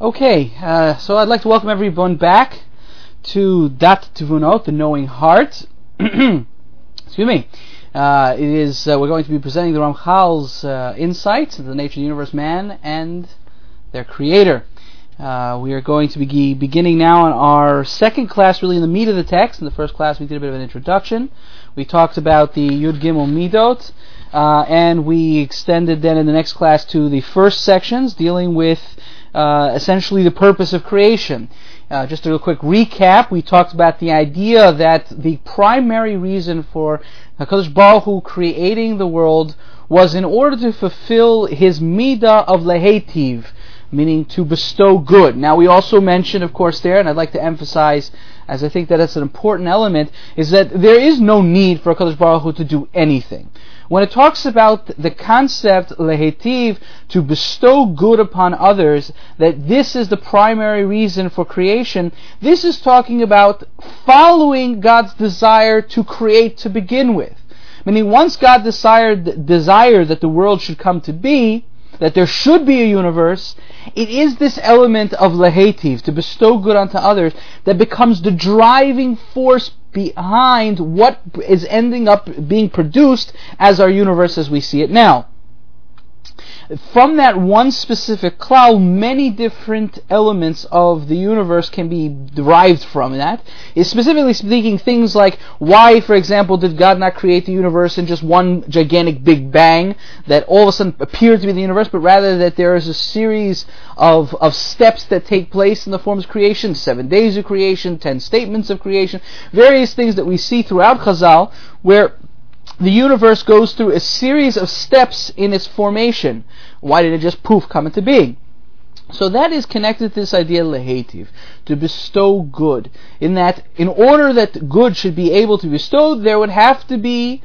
Okay, uh, so I'd like to welcome everyone back to Dat Tvunot, the Knowing Heart. Excuse me. Uh, it is uh, we're going to be presenting the Ramchal's uh, insights into the nature of the universe, man, and their creator. Uh, we are going to be beginning now on our second class, really in the meat of the text. In the first class, we did a bit of an introduction. We talked about the Yud Gimel Midot, uh, and we extended then in the next class to the first sections, dealing with uh, essentially the purpose of creation. Uh, just a quick recap, we talked about the idea that the primary reason for HaKadosh Baruch Hu creating the world was in order to fulfill his midah of lehetiv, meaning to bestow good. Now we also mentioned, of course, there, and I'd like to emphasize, as I think that that's an important element, is that there is no need for HaKadosh Baruch Hu to do anything. When it talks about the concept lehetiv, to bestow good upon others, that this is the primary reason for creation, this is talking about following God's desire to create to begin with. Meaning once God desired, desired that the world should come to be, that there should be a universe, it is this element of lehetiv, to bestow good unto others, that becomes the driving force behind what is ending up being produced as our universe as we see it now from that one specific cloud, many different elements of the universe can be derived from that. Specifically speaking, things like why, for example, did God not create the universe in just one gigantic big bang that all of a sudden appeared to be the universe, but rather that there is a series of, of steps that take place in the forms of creation, seven days of creation, ten statements of creation, various things that we see throughout Chazal, where the universe goes through a series of steps in its formation. Why did it just poof come into being? So that is connected to this idea of lehetiv, to bestow good. In that, in order that good should be able to be bestowed, there would have to be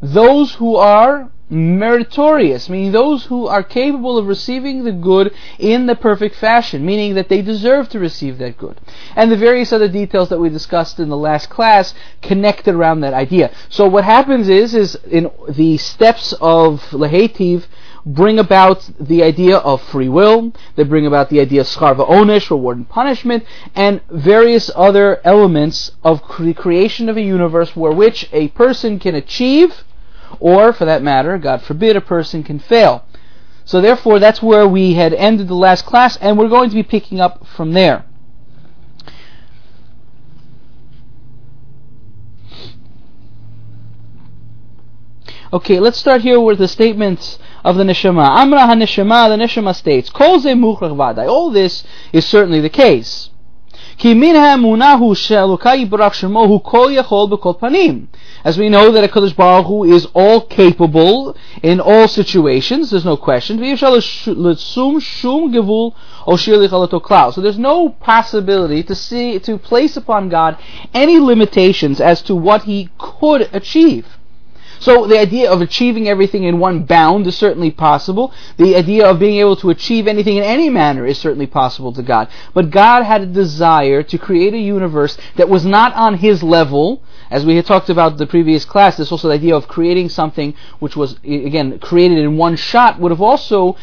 those who are meritorious, meaning those who are capable of receiving the good in the perfect fashion, meaning that they deserve to receive that good. And the various other details that we discussed in the last class connected around that idea. So what happens is, is in the steps of Lehetiv bring about the idea of free will, they bring about the idea of scharva onish, reward and punishment, and various other elements of the creation of a universe where which a person can achieve or, for that matter, God forbid, a person can fail. So therefore, that's where we had ended the last class, and we're going to be picking up from there. Okay, let's start here with the statements of the Neshama. Amra ha-Neshama, the Neshama states, Kol ze vadai. All this is certainly the case. As we know that a Kadosh Baruch Hu is all capable in all situations, there's no question. So there's no possibility to see to place upon God any limitations as to what He could achieve. So the idea of achieving everything in one bound is certainly possible. The idea of being able to achieve anything in any manner is certainly possible to God. But God had a desire to create a universe that was not on His level, as we had talked about the previous class, there's also the idea of creating something which was, again, created in one shot would have also,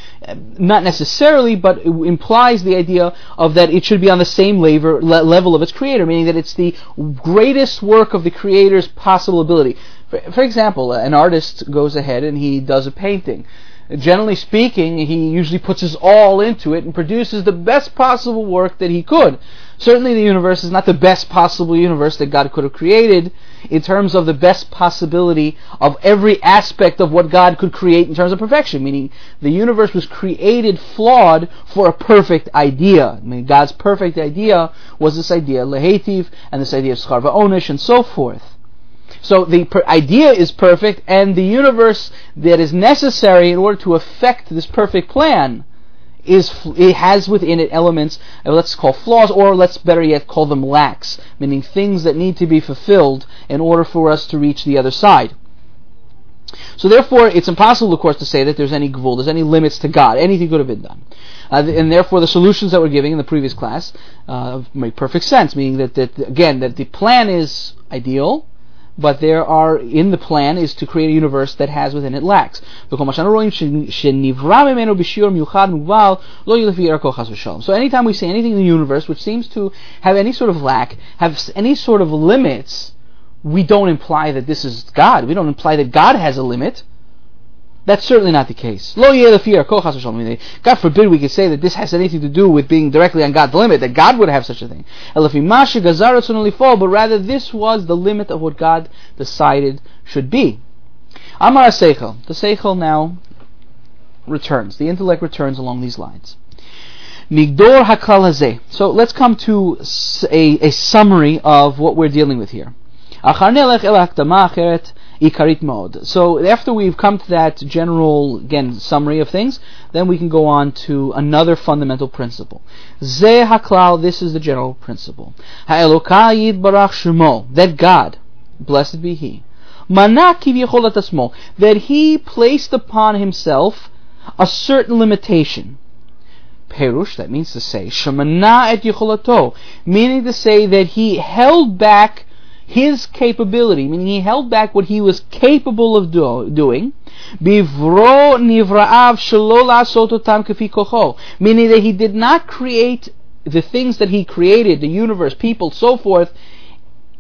not necessarily, but implies the idea of that it should be on the same level of its creator, meaning that it's the greatest work of the creator's possible ability. For, for example, uh, an artist goes ahead and he does a painting. Generally speaking, he usually puts his all into it and produces the best possible work that he could. Certainly, the universe is not the best possible universe that God could have created in terms of the best possibility of every aspect of what God could create in terms of perfection. Meaning, the universe was created flawed for a perfect idea. I mean, God's perfect idea was this idea, lehetiv, and this idea of scharva onish, and so forth. So the per- idea is perfect, and the universe that is necessary in order to effect this perfect plan is it has within it elements let's call flaws, or let's better yet call them lacks, meaning things that need to be fulfilled in order for us to reach the other side. So therefore, it's impossible, of course, to say that there's any gvul, there's any limits to God. Anything could have been done. Uh, and therefore, the solutions that we're giving in the previous class uh, make perfect sense, meaning that, that, again, that the plan is ideal, but there are in the plan is to create a universe that has within it lacks. So anytime we say anything in the universe which seems to have any sort of lack, have any sort of limits, we don't imply that this is God. We don't imply that God has a limit. That's certainly not the case. God forbid we could say that this has anything to do with being directly on God's limit, that God would have such a thing. But rather this was the limit of what God decided should be. Amar Seichel. The Seichel now returns. The intellect returns along these lines. Migdor Hazeh. So let's come to a, a summary of what we're dealing with here. Ikarit mode. So after we've come to that general, again, summary of things, then we can go on to another fundamental principle. Ze haklal, this is the general principle. Ha'elokayid barach shemo, that God, blessed be He, that He placed upon Himself a certain limitation. Perush, that means to say, shemana et yecholato, meaning to say that He held back his capability, meaning he held back what he was capable of do, doing, bivro nivra'av meaning that he did not create the things that he created, the universe, people, so forth,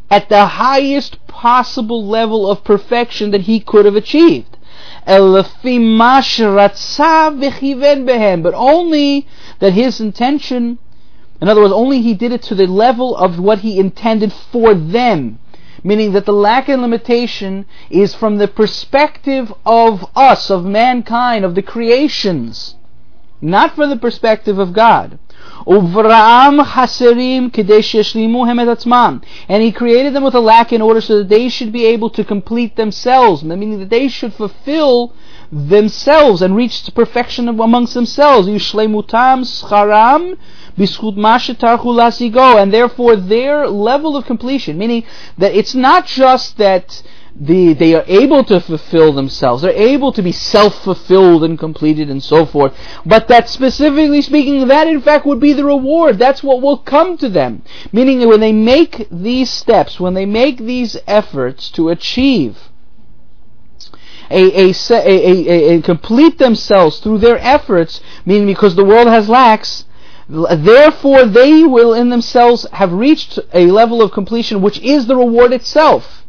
at the highest possible level of perfection that he could have achieved. But only that his intention in other words, only he did it to the level of what he intended for them. Meaning that the lack and limitation is from the perspective of us, of mankind, of the creations, not from the perspective of God. And he created them with a lack in order so that they should be able to complete themselves, meaning that they should fulfill themselves and reach perfection amongst themselves. Yushlemutam scharam and therefore their level of completion, meaning that it's not just that the, they are able to fulfill themselves, they're able to be self-fulfilled and completed and so forth, but that specifically speaking, that in fact would be the reward. That's what will come to them. Meaning that when they make these steps, when they make these efforts to achieve a, a, a, a, complete themselves through their efforts, meaning because the world has lacks, Therefore, they will in themselves have reached a level of completion which is the reward itself.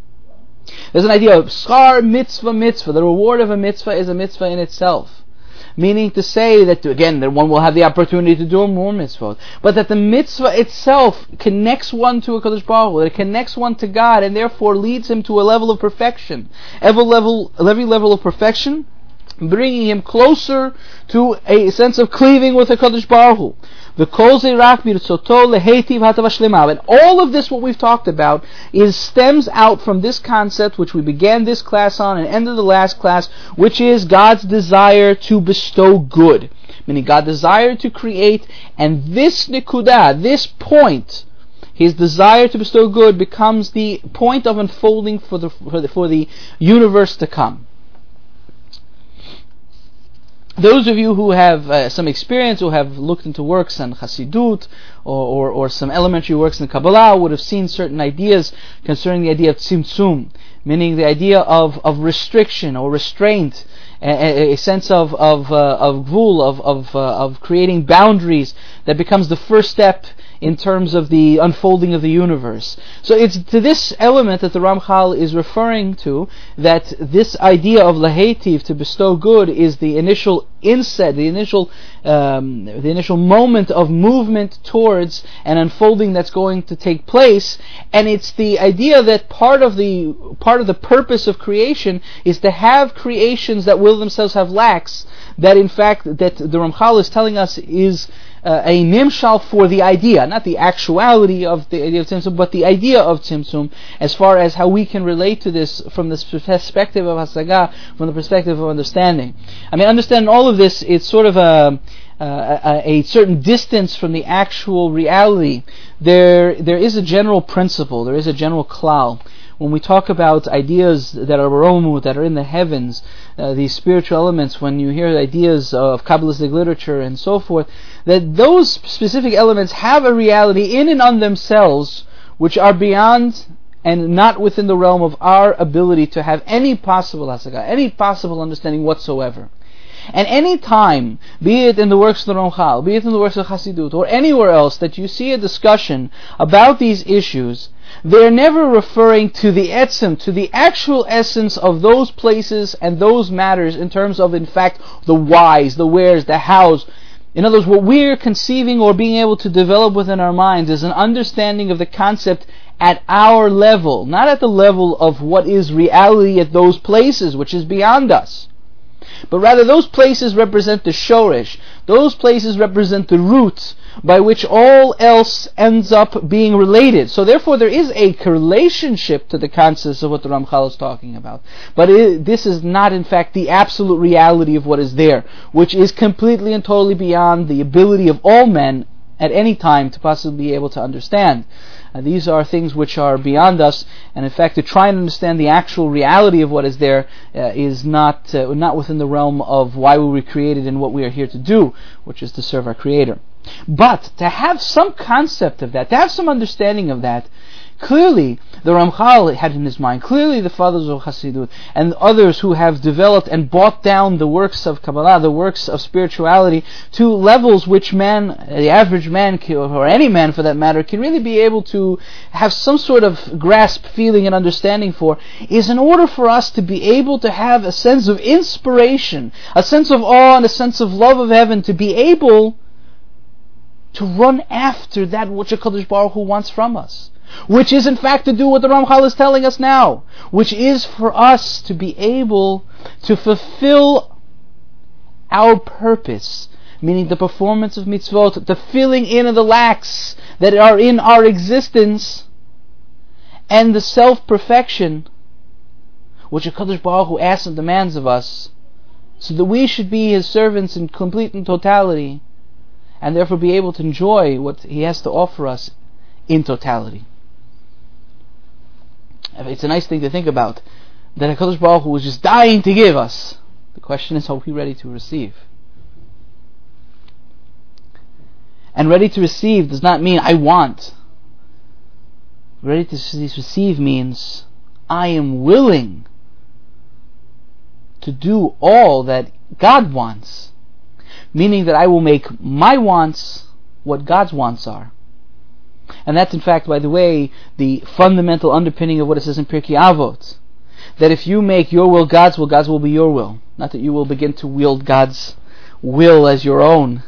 There's an idea of schar mitzvah mitzvah. The reward of a mitzvah is a mitzvah in itself. Meaning to say that, again, that one will have the opportunity to do more mitzvahs. But that the mitzvah itself connects one to a Kadosh Baruch Hu, that it connects one to God, and therefore leads him to a level of perfection. Every level, every level of perfection bringing him closer to a sense of cleaving with the Kadosh Baruch Hu. And all of this, what we've talked about, is stems out from this concept which we began this class on and ended the last class, which is God's desire to bestow good. Meaning God desired to create, and this nikudah, this point, his desire to bestow good becomes the point of unfolding for the, for the, for the universe to come those of you who have uh, some experience, who have looked into works on Hasidut or, or, or, some elementary works in Kabbalah, would have seen certain ideas concerning the idea of tzimtzum, meaning the idea of, of restriction or restraint, a, a sense of of uh, of gvul, of of uh, of creating boundaries that becomes the first step in terms of the unfolding of the universe. So it's to this element that the Ramchal is referring to that this idea of lahetiv to bestow good is the initial inset, the initial um, the initial moment of movement towards an unfolding that's going to take place, and it's the idea that part of the part of the purpose of creation is to have creations that will themselves have lacks. That in fact that the Ramchal is telling us is uh, a nimshal for the idea, not the actuality of the idea of tzimtzum, but the idea of tzimtzum, as far as how we can relate to this from the perspective of hasaga, from the perspective of understanding. I mean, understand all of this. It's sort of a uh, a, a, certain distance from the actual reality, there there is a general principle, there is a general klal when we talk about ideas that are baromu, that are in the heavens, uh, these spiritual elements, when you hear ideas of Kabbalistic literature and so forth, that those specific elements have a reality in and on themselves which are beyond and not within the realm of our ability to have any possible hasaga, any possible understanding whatsoever. And any time, be it in the works of the Ramchal, be it in the works of Hasidut, or anywhere else that you see a discussion about these issues, they're never referring to the etzim, to the actual essence of those places and those matters in terms of, in fact, the whys, the wheres, the hows. In other words, what we're conceiving or being able to develop within our minds is an understanding of the concept at our level, not at the level of what is reality at those places, which is beyond us. But rather, those places represent the shorish. Those places represent the root by which all else ends up being related. So therefore, there is a relationship to the concepts of what the Ramchal is talking about. But it, this is not, in fact, the absolute reality of what is there, which is completely and totally beyond the ability of all men at any time to possibly be able to understand. Uh, these are things which are beyond us, and in fact, to try and understand the actual reality of what is there uh, is not uh, not within the realm of why we were created and what we are here to do, which is to serve our Creator. But to have some concept of that, to have some understanding of that, Clearly, the Ramchal had in his mind, clearly the fathers of Hasidut and others who have developed and brought down the works of Kabbalah, the works of spirituality, to levels which man, the average man, or any man for that matter, can really be able to have some sort of grasp, feeling, and understanding for, is in order for us to be able to have a sense of inspiration, a sense of awe, and a sense of love of heaven, to be able to run after that which a Kadosh Baruch Hu wants from us which is in fact to do what the Ramchal is telling us now, which is for us to be able to fulfill our purpose, meaning the performance of mitzvot, the filling in of the lacks that are in our existence, and the self-perfection which a Kadosh Baruch Hu asks and demands of us, so that we should be His servants in complete and totality, and therefore be able to enjoy what He has to offer us in totality. It's a nice thing to think about that HaKadosh Baruch Hu was just dying to give us. The question is, are we ready to receive? And ready to receive does not mean I want. Ready to receive means I am willing to do all that God wants. Meaning that I will make my wants what God's wants are. And that's in fact, by the way, the fundamental underpinning of what it says in Pirkei Avot. That if you make your will God's will, God's will be your will. Not that you will begin to wield God's will as your own,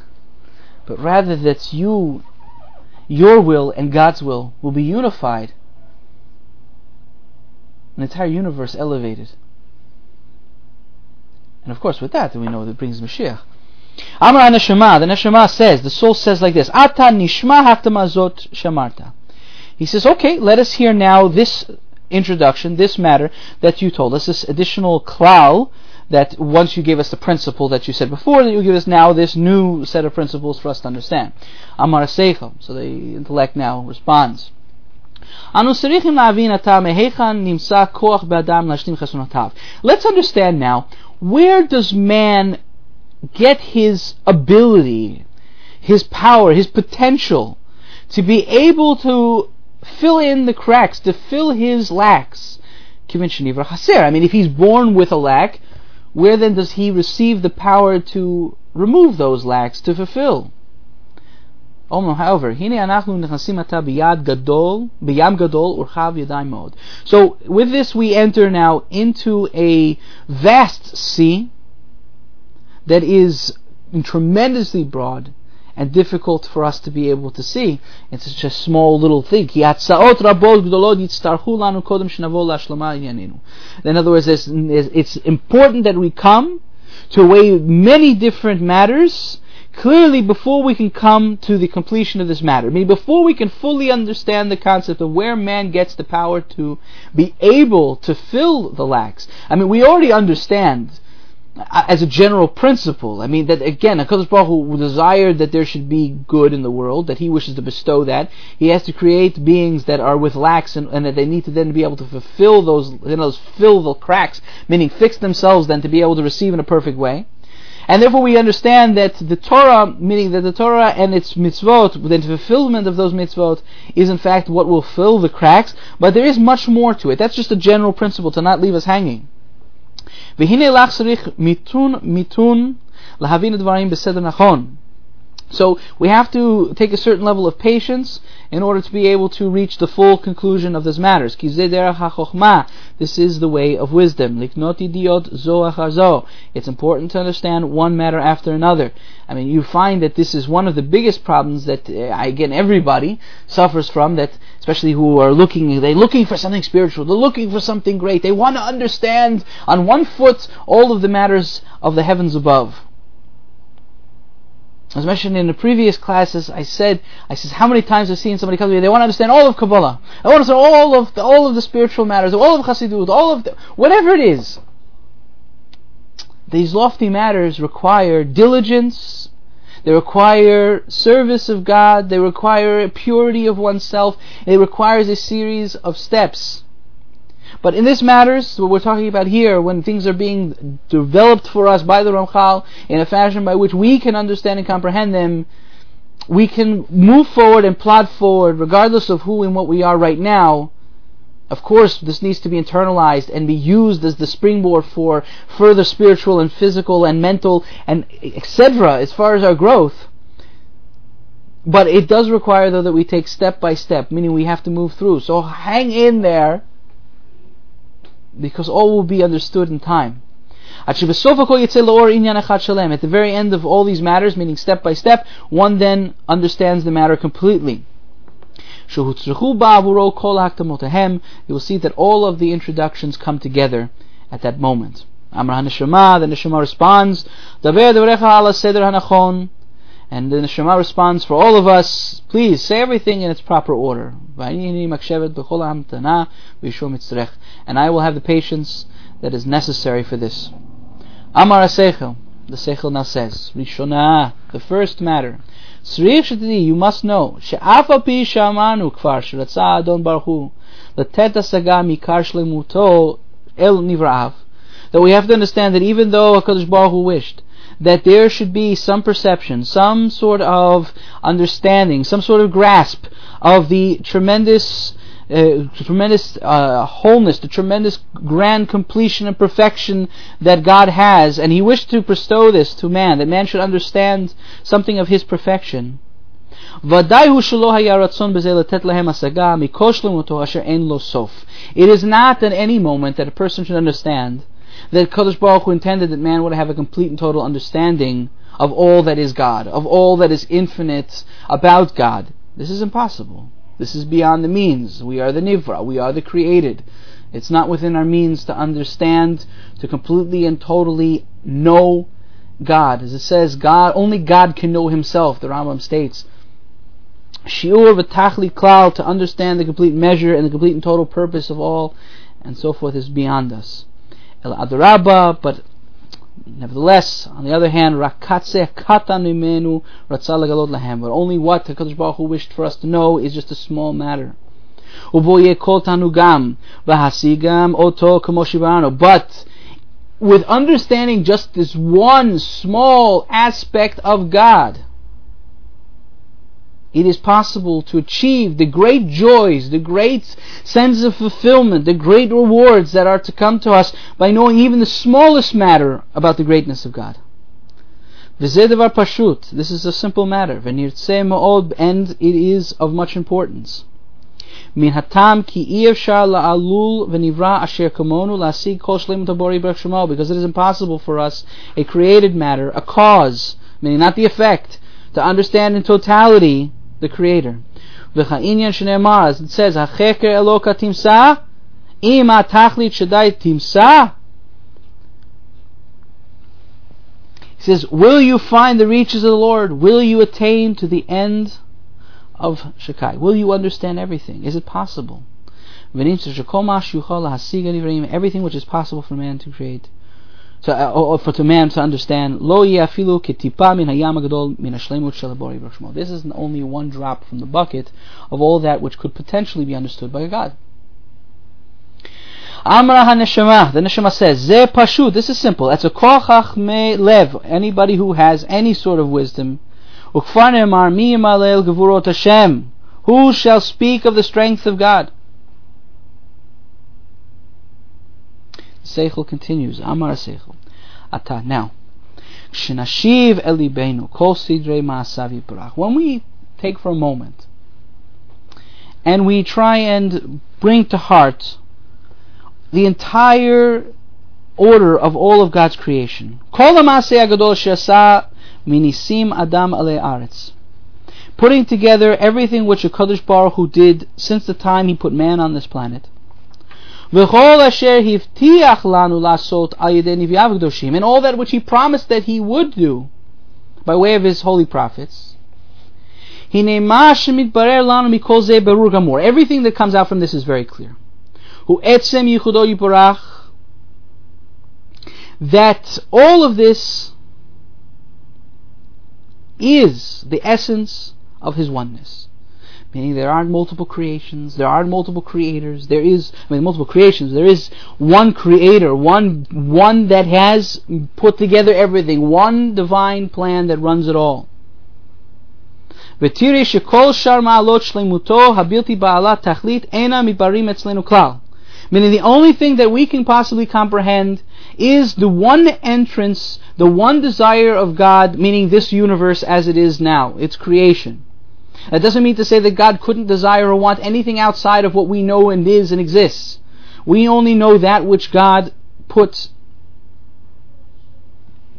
but rather that you, your will and God's will will be unified. An entire universe elevated. And of course, with that, we know that brings Mashiach. Amar Neshama, the Neshama says, the soul says like this, Ata nishma haktamazot shamarta. He says, okay, let us hear now this introduction, this matter that you told us, this additional klal that once you gave us the principle that you said before, that you give us now this new set of principles for us to understand. Amar Seichel. So the intellect now responds. Let's understand now, where does man get his ability, his power, his potential to be able to fill in the cracks, to fill his lacks. I mean, if he's born with a lack, where then does he receive the power to remove those lacks, to fulfill? However, so with this we enter now into a vast sea that is tremendously broad and difficult for us to be able to see. It's such a small little thing. In other words, it's important that we come to weigh many different matters clearly before we can come to the completion of this matter. I mean, before we can fully understand the concept of where man gets the power to be able to fill the lacks. I mean, we already understand as a general principle. I mean that again, Hakadosh Baruch Hu desired that there should be good in the world, that He wishes to bestow that. He has to create beings that are with lacks, and, and that they need to then be able to fulfill those, you know, those fill the cracks, meaning fix themselves then to be able to receive in a perfect way. And therefore we understand that the Torah, meaning that the Torah and its mitzvot, the fulfillment of those mitzvot, is in fact what will fill the cracks, but there is much more to it. That's just a general principle to not leave us hanging. והנה לך צריך מיתון מיתון להבין את הדברים בסדר נכון. So we have to take a certain level of patience in order to be able to reach the full conclusion of this matters. This is the way of wisdom. It's important to understand one matter after another. I mean, you find that this is one of the biggest problems that, uh, again, everybody suffers from, that especially who are looking, they're looking for something spiritual, they're looking for something great, they want to understand on one foot all of the matters of the heavens above. As mentioned in the previous classes, I said, I says, how many times I've seen somebody come to me, they want to understand all of Kabbalah, they want to understand all of the, all of the spiritual matters, all of Chassidut, all of the, whatever it is. These lofty matters require diligence, they require service of God, they require purity of oneself, it requires a series of steps. But in this matters, what we're talking about here, when things are being developed for us by the Ramchal in a fashion by which we can understand and comprehend them, we can move forward and plod forward regardless of who and what we are right now. Of course, this needs to be internalized and be used as the springboard for further spiritual and physical and mental and etc. as far as our growth. But it does require, though, that we take step by step, meaning we have to move through. So hang in there because all will be understood in time. At the very end of all these matters, meaning step by step, one then understands the matter completely. You will see that all of the introductions come together at that moment. Amr HaNeshama, the Neshama responds, and then the Neshama responds for all of us, please say everything in its proper order. And I will have the patience that is necessary for this. Amar Seichel, the Seichel now says, Rishona, the first matter. You must know, el that we have to understand that even though HaKadosh Baruch Hu wished that there should be some perception, some sort of understanding, some sort of grasp of the tremendous uh, tremendous uh, wholeness, the tremendous grand completion and perfection that God has, and He wished to bestow this to man, that man should understand something of His perfection. It is not at any moment that a person should understand that Kadosh Baruch Hu intended that man would have a complete and total understanding of all that is God, of all that is infinite about God. This is impossible. This is beyond the means. We are the Nivra, we are the created. It's not within our means to understand, to completely and totally know God. As it says, God only God can know himself, the Rambam states. Shiur v'tachli klal, to understand the complete measure and the complete and total purpose of all, and so forth, is beyond us. El Adarabba, but nevertheless, on the other hand, Rakatse Katan Ratzalagalot Lahem. But only what HaKadosh Baruch Hu wished for us to know is just a small matter. Uboye Kol Tanugam Oto Kamoshibano. But with understanding just this one small aspect of God, it is possible to achieve the great joys, the great sense of fulfillment, the great rewards that are to come to us by knowing even the smallest matter about the greatness of God. pashut. This is a simple matter. and it is of much importance. Min hatam ki la'alul v'nivra asher kamonu la'asig kol because it is impossible for us, a created matter, a cause, meaning not the effect, to understand in totality the Creator. V'cha'inyan shneimar, as it says, Ha'cheker eloka timsa, im atachlit shadai timsa. He says, will you find the reaches of the Lord? Will you attain to the end of Shaddai? Will you understand everything? Is it possible? Everything which is possible for man to create to, uh, or for to man to understand lo yafilu min min This is only one drop from the bucket of all that which could potentially be understood by God. Amra HaNeshama, the Neshama says, Ze Pashu, this is simple. It's a Kochach Me Lev, anybody who has any sort of wisdom. Ukfar Ne'emar Mi Yimalel Gevurot Hashem, who shall speak of the strength of God? Seichel continues, Amar Seichel. Ata, now, Shenashiv Elibenu, Kol Yiparach. When we take for a moment, and we try and bring to heart the entire order of all of God's creation. Kol agadol she'asa minisim adam ale aretz. Putting together everything which a Kadosh Baruch Hu did since the time he put man on this planet. V'chol asher hivtiach lanu lasot al and all that which he promised that he would do by way of his holy prophets. Everything that comes out from this is very clear. That all of this is the essence of his oneness. Meaning there aren't multiple creations, there aren't multiple creators, there is, I mean, multiple creations, there is one creator, one, one that has put together everything, one divine plan that runs it all. ותראי שכל שאר מעלות שלמותו הבלתי בעלת תכלית אינה מברים אצלנו כלל. Meaning the only thing that we can possibly comprehend is the one entrance, the one desire of God, meaning this universe as it is now, its creation. That doesn't mean to say that God couldn't desire or want anything outside of what we know and is and exists. We only know that which God puts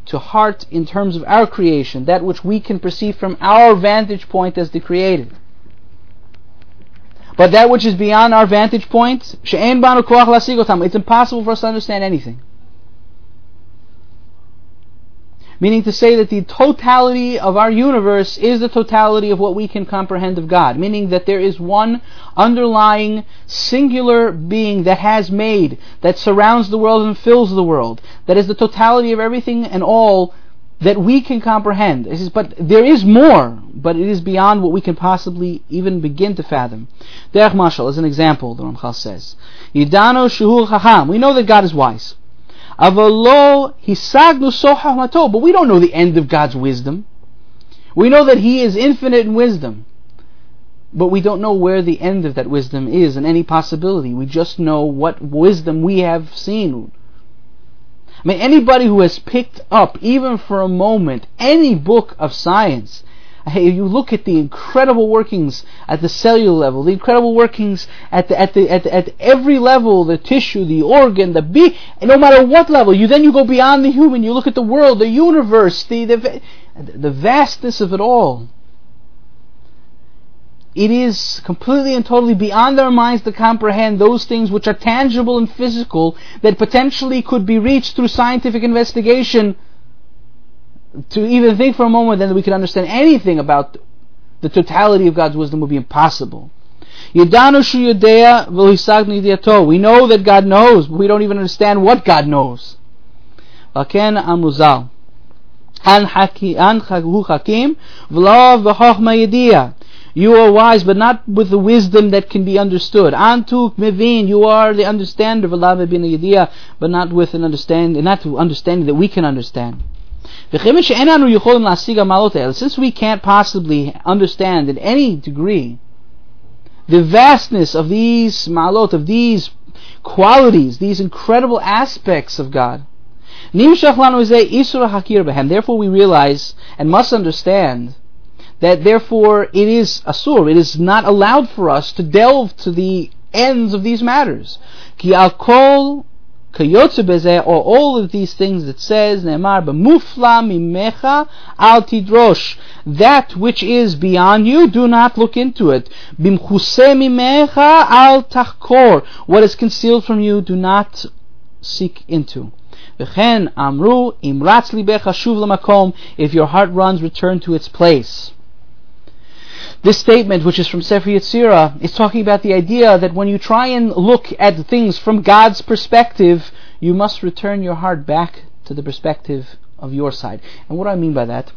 to heart in terms of our creation, that which we can perceive from our vantage point as the created. But that which is beyond our vantage point, it's impossible for us to understand anything. Meaning to say that the totality of our universe is the totality of what we can comprehend of God. Meaning that there is one underlying singular being that has made, that surrounds the world and fills the world, that is the totality of everything and all that we can comprehend. Says, but there is more, but it is beyond what we can possibly even begin to fathom. Derech Mashal is an example, the Ramchal says. Yidano Shuhul Chacham. We know that God is wise. Avalo hisagnu sohamato, but we don't know the end of God's wisdom. We know that He is infinite in wisdom, but we don't know where the end of that wisdom is and any possibility. We just know what wisdom we have seen. I mean, anybody who has picked up, even for a moment, any book of science you look at the incredible workings at the cellular level, the incredible workings at the, at the, at, the, at every level, the tissue, the organ, the be, no matter what level, you then you go beyond the human, you look at the world, the universe, the, the, the vastness of it all. It is completely and totally beyond our minds to comprehend those things which are tangible and physical that potentially could be reached through scientific investigation to even think for a moment that we could understand anything about the totality of God's wisdom would be impossible. We know that God knows, but we don't even understand what God knows. You are wise, but not with the wisdom that can be understood. Antuk you are the understander, but not with an understanding, not understanding that we can understand. Since we can't possibly understand in any degree the vastness of these malot, of these qualities, these incredible aspects of God, therefore we realize and must understand that therefore it is asur, it is not allowed for us to delve to the ends of these matters. Or all of these things that says, Ne'emar b'mufla mimecha al tidrosh. That which is beyond you, do not look into it. Bimchuse mimecha al tachkor. What is concealed from you, do not seek into. V'chen amru imratz libecha shuv lamakom. If your heart runs, return to its place. This statement, which is from Sefer Yetzirah, is talking about the idea that when you try and look at things from God's perspective, you must return your heart back to the perspective of your side. And what do I mean by that?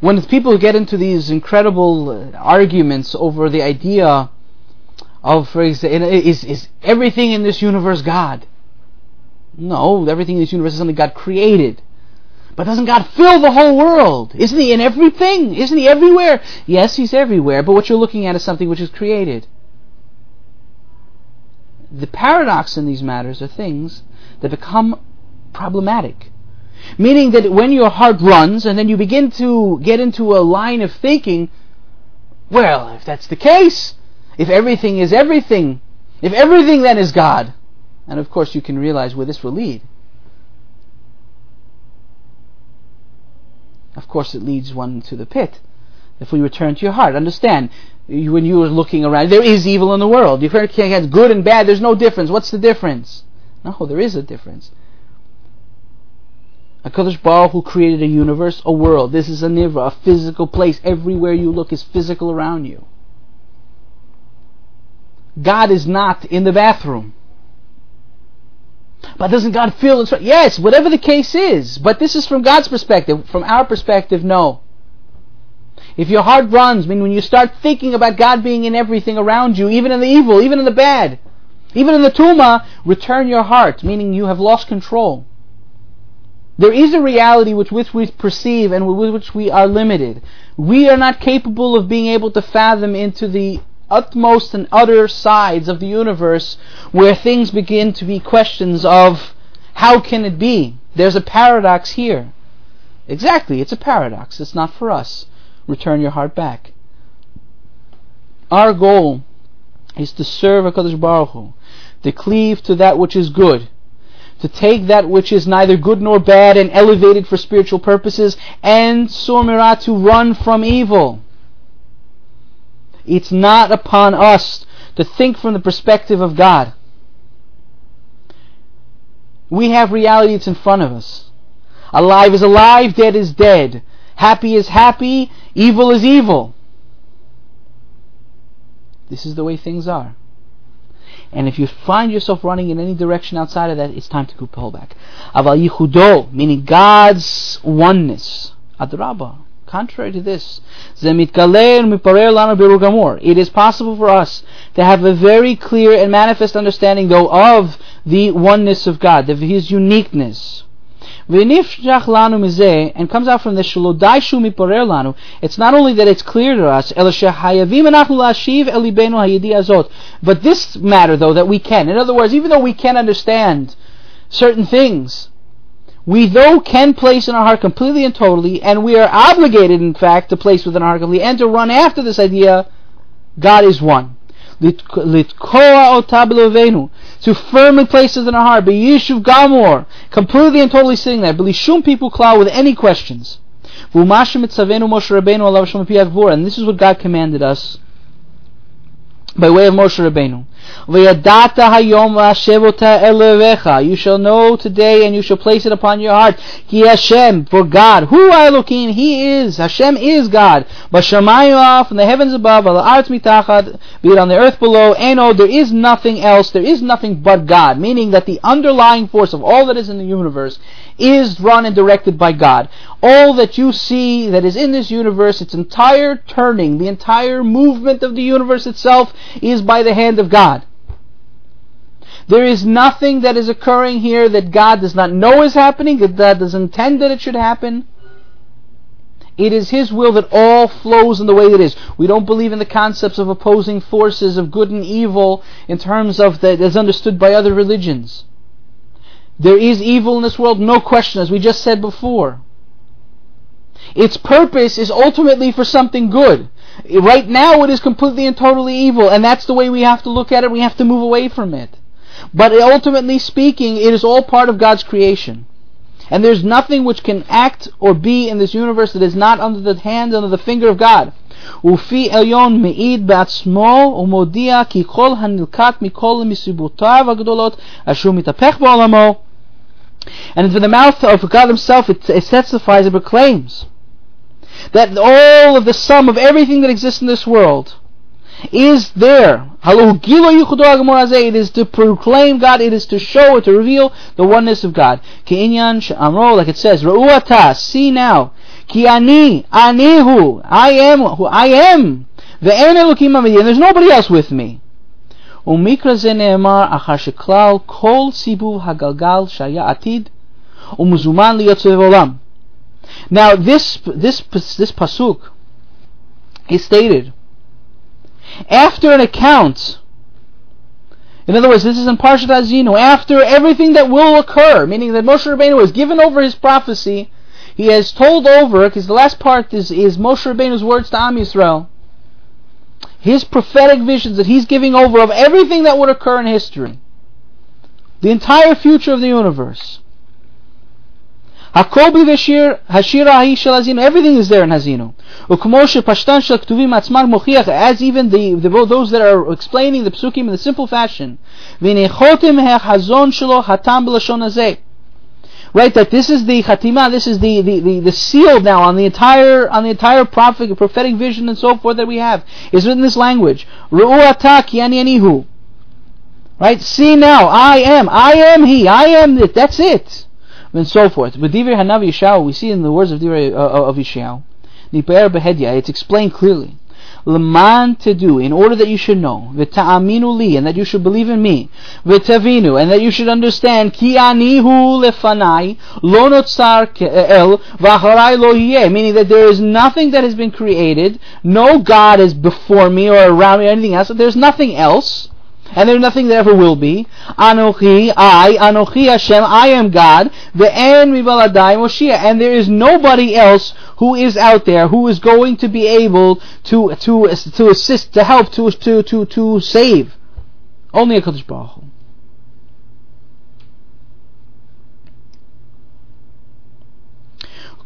When people get into these incredible uh, arguments over the idea of, for example, is, is everything in this universe God? No, everything in this universe is something God created. But doesn't God fill the whole world? Isn't He in everything? Isn't He everywhere? Yes, He's everywhere, but what you're looking at is something which is created. The paradox in these matters are things that become problematic. Meaning that when your heart runs and then you begin to get into a line of thinking, well, if that's the case, if everything is everything, if everything then is God, and of course you can realize where this will lead. Of course, it leads one to the pit. If we return to your heart, understand when you are looking around, there is evil in the world. You can't have good and bad. There's no difference. What's the difference? No, there is a difference. A HaKadosh Baruch who created a universe, a world. This is a nivra, a physical place. Everywhere you look is physical around you. God is not in the bathroom. But doesn't God feel? Yes, whatever the case is. But this is from God's perspective. From our perspective, no. If your heart runs, I mean, when you start thinking about God being in everything around you, even in the evil, even in the bad, even in the tuma, return your heart, meaning you have lost control. There is a reality with which we perceive and with which we are limited. We are not capable of being able to fathom into the utmost and utter sides of the universe where things begin to be questions of how can it be? There's a paradox here. Exactly, it's a paradox. It's not for us. Return your heart back. Our goal is to serve HaKadosh Baruch Hu, to cleave to that which is good, to take that which is neither good nor bad and elevate it for spiritual purposes, and Surmira to run from evil. It's not upon us to think from the perspective of God. We have reality that's in front of us. Alive is alive, dead is dead. Happy is happy, evil is evil. This is the way things are. And if you find yourself running in any direction outside of that, it's time to pull back. Aval yichudo, meaning God's oneness. Adrabah. Contrary to this, it is possible for us to have a very clear and manifest understanding, though, of the oneness of God, of His uniqueness. And comes out from this, lanu. it's not only that it's clear to us, but this matter, though, that we can. In other words, even though we can understand certain things, we though can place in our heart completely and totally, and we are obligated, in fact, to place within our heart completely, and to run after this idea, God is one. To firmly place in our heart, Yishuv Gamor, completely and totally sitting there, Belishum people cloud with any questions. And this is what God commanded us by way of Moshe Rabbeinu. You shall know today and you shall place it upon your heart. Ki Hashem, for God. Who Elohim? He is. Hashem is God. Bashamayim from the heavens above, al mitachad, be it on the earth below, eno, oh, there is nothing else, there is nothing but God. Meaning that the underlying force of all that is in the universe is run and directed by God. All that you see that is in this universe, its entire turning, the entire movement of the universe itself is by the hand of God. There is nothing that is occurring here that God does not know is happening, that God doesn't intend that it should happen. It is His will that all flows in the way it is. We don't believe in the concepts of opposing forces of good and evil in terms of that as understood by other religions. There is evil in this world, no question, as we just said before. Its purpose is ultimately for something good. Right now it is completely and totally evil, and that's the way we have to look at it, we have to move away from it. But ultimately speaking, it is all part of God's creation. And there's nothing which can act or be in this universe that is not under the hand, under the finger of God. ופי עליון מעיד בעצמו ומודיע כי כל הנלקט מכל מסיבותיו הגדולות אשר מתהפך בעולמו and from the mouth of God Himself it, it testifies and proclaims that all of the sum of everything that exists in this world is there. It is to proclaim God, it is to show, to reveal the oneness of God. Like it says, see now, Ki ani, anihu, I am who I am. The and there's nobody else with me. ומקרא זה נאמר אחר שכלל כל סיבוב הגלגל שהיה עתיד ומזומן להיות סובב עולם. Now this, this, this pasuk is stated after an account. In other words, this is in Parshat Azinu, after everything that will occur, meaning that Moshe Rabbeinu has given over his prophecy, he has told over, because the last part is, is Moshe Rabbeinu's words to Am Yisrael, his prophetic visions that he's giving over of everything that would occur in history, the entire future of the universe. V'shir hashira ha'i shel Ha'azinu. Everything is there in. U'kmo shepashtan shel ktuvim atzmar mochiach. As even the, the those that are explaining the psukim in the simple fashion. V'nechotim hazon shelo hatam b'lashon hazeh. Right, that this is the chatima, this is the, the, the, the, seal now on the entire on the entire prophet, prophetic vision and so forth that we have. Is written this language. Ru'ata ki Right? See now, I am, I am he, I am it, that's it and so forth. But Divrei Hanavi Yishao, we see in the words of Divrei uh, uh of Yishao, Nipaer Behedya, it's explained clearly. Leman to do, in order that you should know, v'ta'aminu li, and that you should believe in me, v'tavinu, and that you should understand, ki anihu lefanai, lo notzar el, v'acharai lo meaning that there is nothing that has been created, no God is before me or around me or anything else, there's nothing else, and there's nothing that ever will be. Anochi, I, Anochi Hashem, I am God. The en mibaladai Moshiach, and there is nobody else who is out there who is going to be able to to to assist, to help, to to to to save. Only a Kadosh Baruch.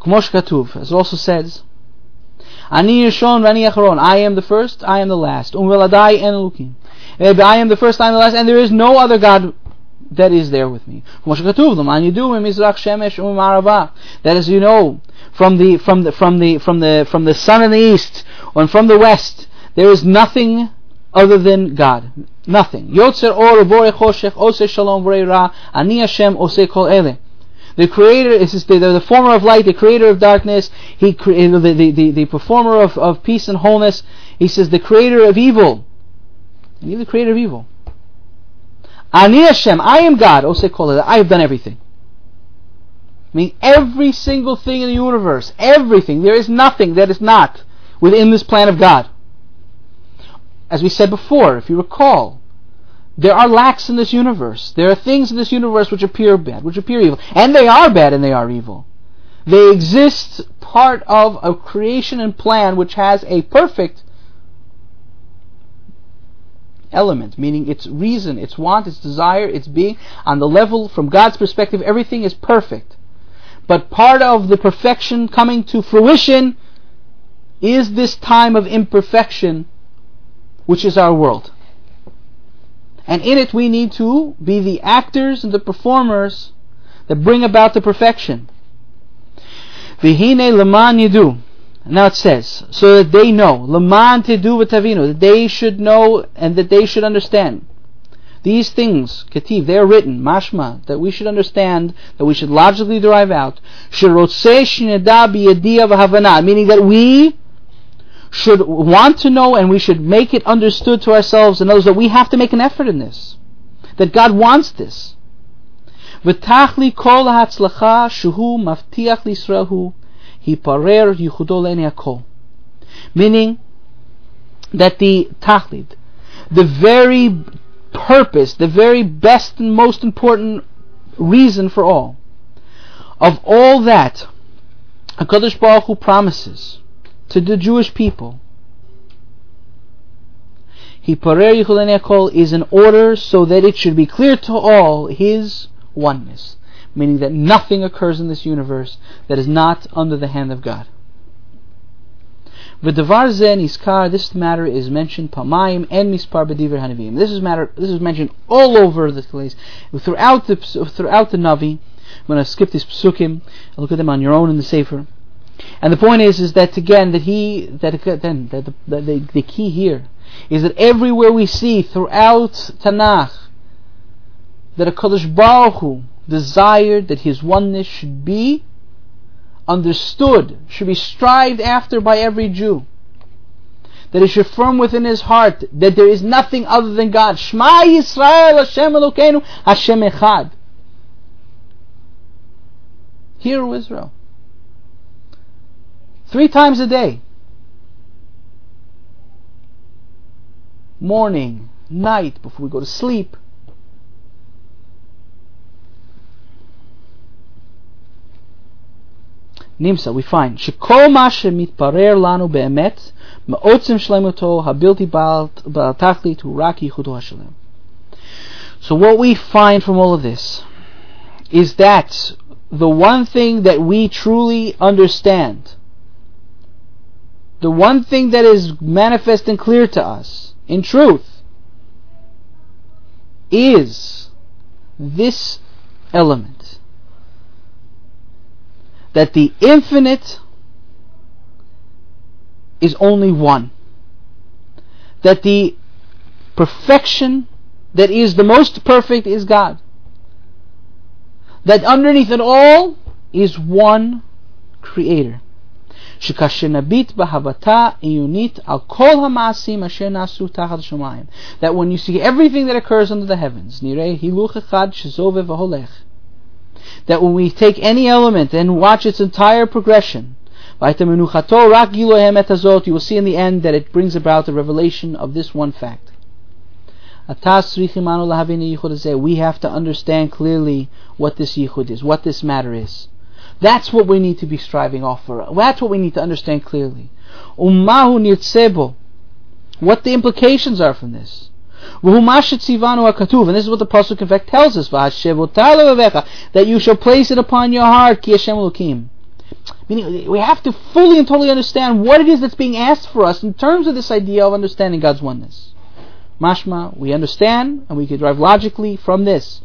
Kmosh Katuv, as also says, Ani Yishon Rani Acharon, I am the first, I am the last. Um Veladai en Eh, Elukim. I am the first, am the last, and there is no other God that is there with me. Umm, that is, you know, from the from the from the from the from the sun in the east and from the west, there is nothing other than God. Nothing. Yotzer or choshech ose shalom ani Hashem kol ele. The creator is the, the, the, former of light, the creator of darkness, he the, the, the, the performer of, of peace and wholeness. He says the creator of evil. And you're the creator of evil. Ani Hashem, I am God. Oh, Ose kol I have done everything. I mean, every single thing in the universe, everything. There is nothing that is not within this plan of God. As we said before, if you recall, there are lacks in this universe. There are things in this universe which appear bad, which appear evil. And they are bad and they are evil. They exist part of a creation and plan which has a perfect element, meaning its reason, its want, its desire, its being. On the level, from God's perspective, everything is perfect. But part of the perfection coming to fruition is this time of imperfection, which is our world. And in it we need to be the actors and the performers that bring about the perfection. Vihine leman yidu. Now it says, so that they know, Laman Tedu Tavino, that they should know and that they should understand. These things, Kativ, they are written, mashma, that we should understand, that we should logically derive out. Meaning that we should want to know and we should make it understood to ourselves and others that we have to make an effort in this. That God wants this. V'tachli kol ha'atzlacha shuhu maftiach l'Yisrael Hiparer Yichudol En Meaning that the tachlit, the very purpose, the very best and most important reason for all, of all that HaKadosh Baruch Hu promises to the Jewish people, is in order so that it should be clear to all His oneness meaning that nothing occurs in this universe that is not under the hand of God. V'davar zen iskar, this matter is mentioned pamayim and mispar b'diver hanavim. This is matter. This is mentioned all over the place, throughout the throughout the navi. I'm going to skip these psukim. Look at them on your own in the sefer. And the point is, is that again, that he, that then, that the, the, the key here is that everywhere we see throughout Tanakh that a Kadosh Baruch Hu desired that his oneness should be understood, should be strived after by every Jew. that it should firm within his heart that there is nothing other than God. Shema Yisrael Hashem Elokeinu Hashem Echad. Hear, O Israel. Three times a day. Morning, night, before we go to sleep. נמצא, we find, שכל מה שמתברר לנו באמת, מעוצם שלמותו הבלתי בעל תכלית הוא רק ייחודו השלם. So what we find from all of this is that the one thing that we truly understand, the one thing that is manifest and clear to us, in truth, is this element. That the infinite is only one. That the perfection that is the most perfect is God that underneath it all is one creator. That when you see everything that occurs under the heavens, that when we take any element and watch its entire progression, you will see in the end that it brings about the revelation of this one fact. We have to understand clearly what this yichud is, what this matter is. That's what we need to be striving off for. That's what we need to understand clearly. What the implications are from this. And this is what the Pasuk in fact tells us, that you shall place it upon your heart, Meaning, we have to fully and totally understand what it is that's being asked for us in terms of this idea of understanding God's oneness. Mashma, we understand and we can drive logically from this.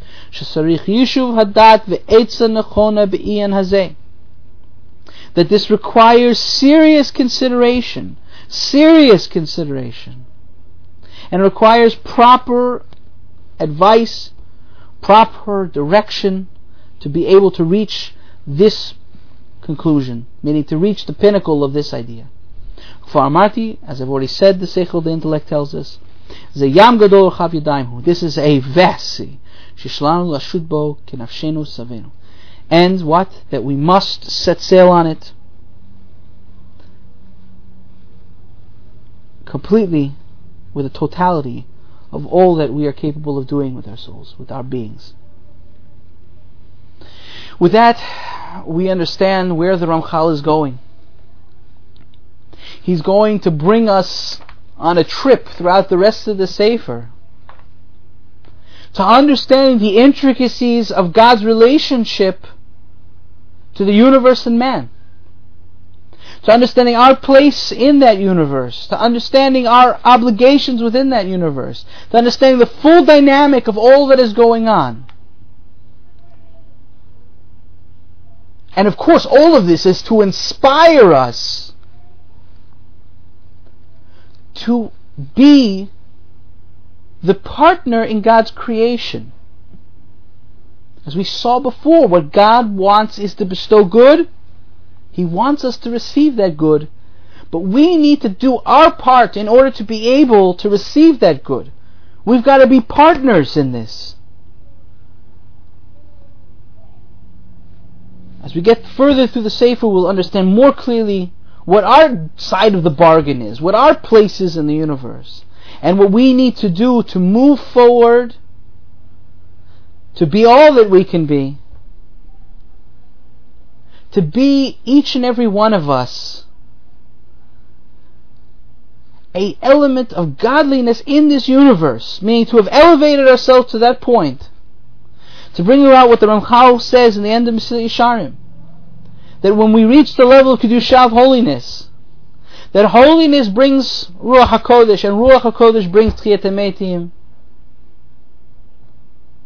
That this requires serious consideration, serious consideration, and requires proper advice, proper direction to be able to reach this conclusion, meaning to reach the pinnacle of this idea. For Amarti, as I've already said, the Seichel, the intellect tells us, Yam Gadol Chav Yadayim This is a vast Shishlanu Lashud Bo Kenafshenu Savenu. And what? That we must set sail on it completely with a totality of all that we are capable of doing with our souls, with our beings. With that, we understand where the Ramchal is going. He's going to bring us on a trip throughout the rest of the Sefer to understanding the intricacies of God's relationship to the universe and man. To understanding our place in that universe, to understanding our obligations within that universe, to understanding the full dynamic of all that is going on. And of course, all of this is to inspire us to be the partner in God's creation. As we saw before, what God wants is to bestow good. He wants us to receive that good. But we need to do our part in order to be able to receive that good. We've got to be partners in this. As we get further through the Sefer, we'll understand more clearly what our side of the bargain is, what our place is in the universe, and what we need to do to move forward, to be all that we can be, to be each and every one of us a element of godliness in this universe, meaning to have elevated ourselves to that point, to bring about what the Ramchal says in the end of Mesilat Yesharim, that when we reach the level of Kedusha of holiness, that holiness brings Ruach HaKodesh, and Ruach HaKodesh brings Tchiyat Metim.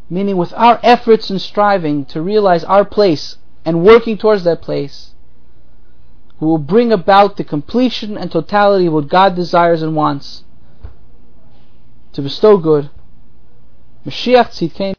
Meaning with our efforts and striving to realize our place and working towards that place, we will bring about the completion and totality of what God desires and wants to bestow good. Mashiach Tzidkein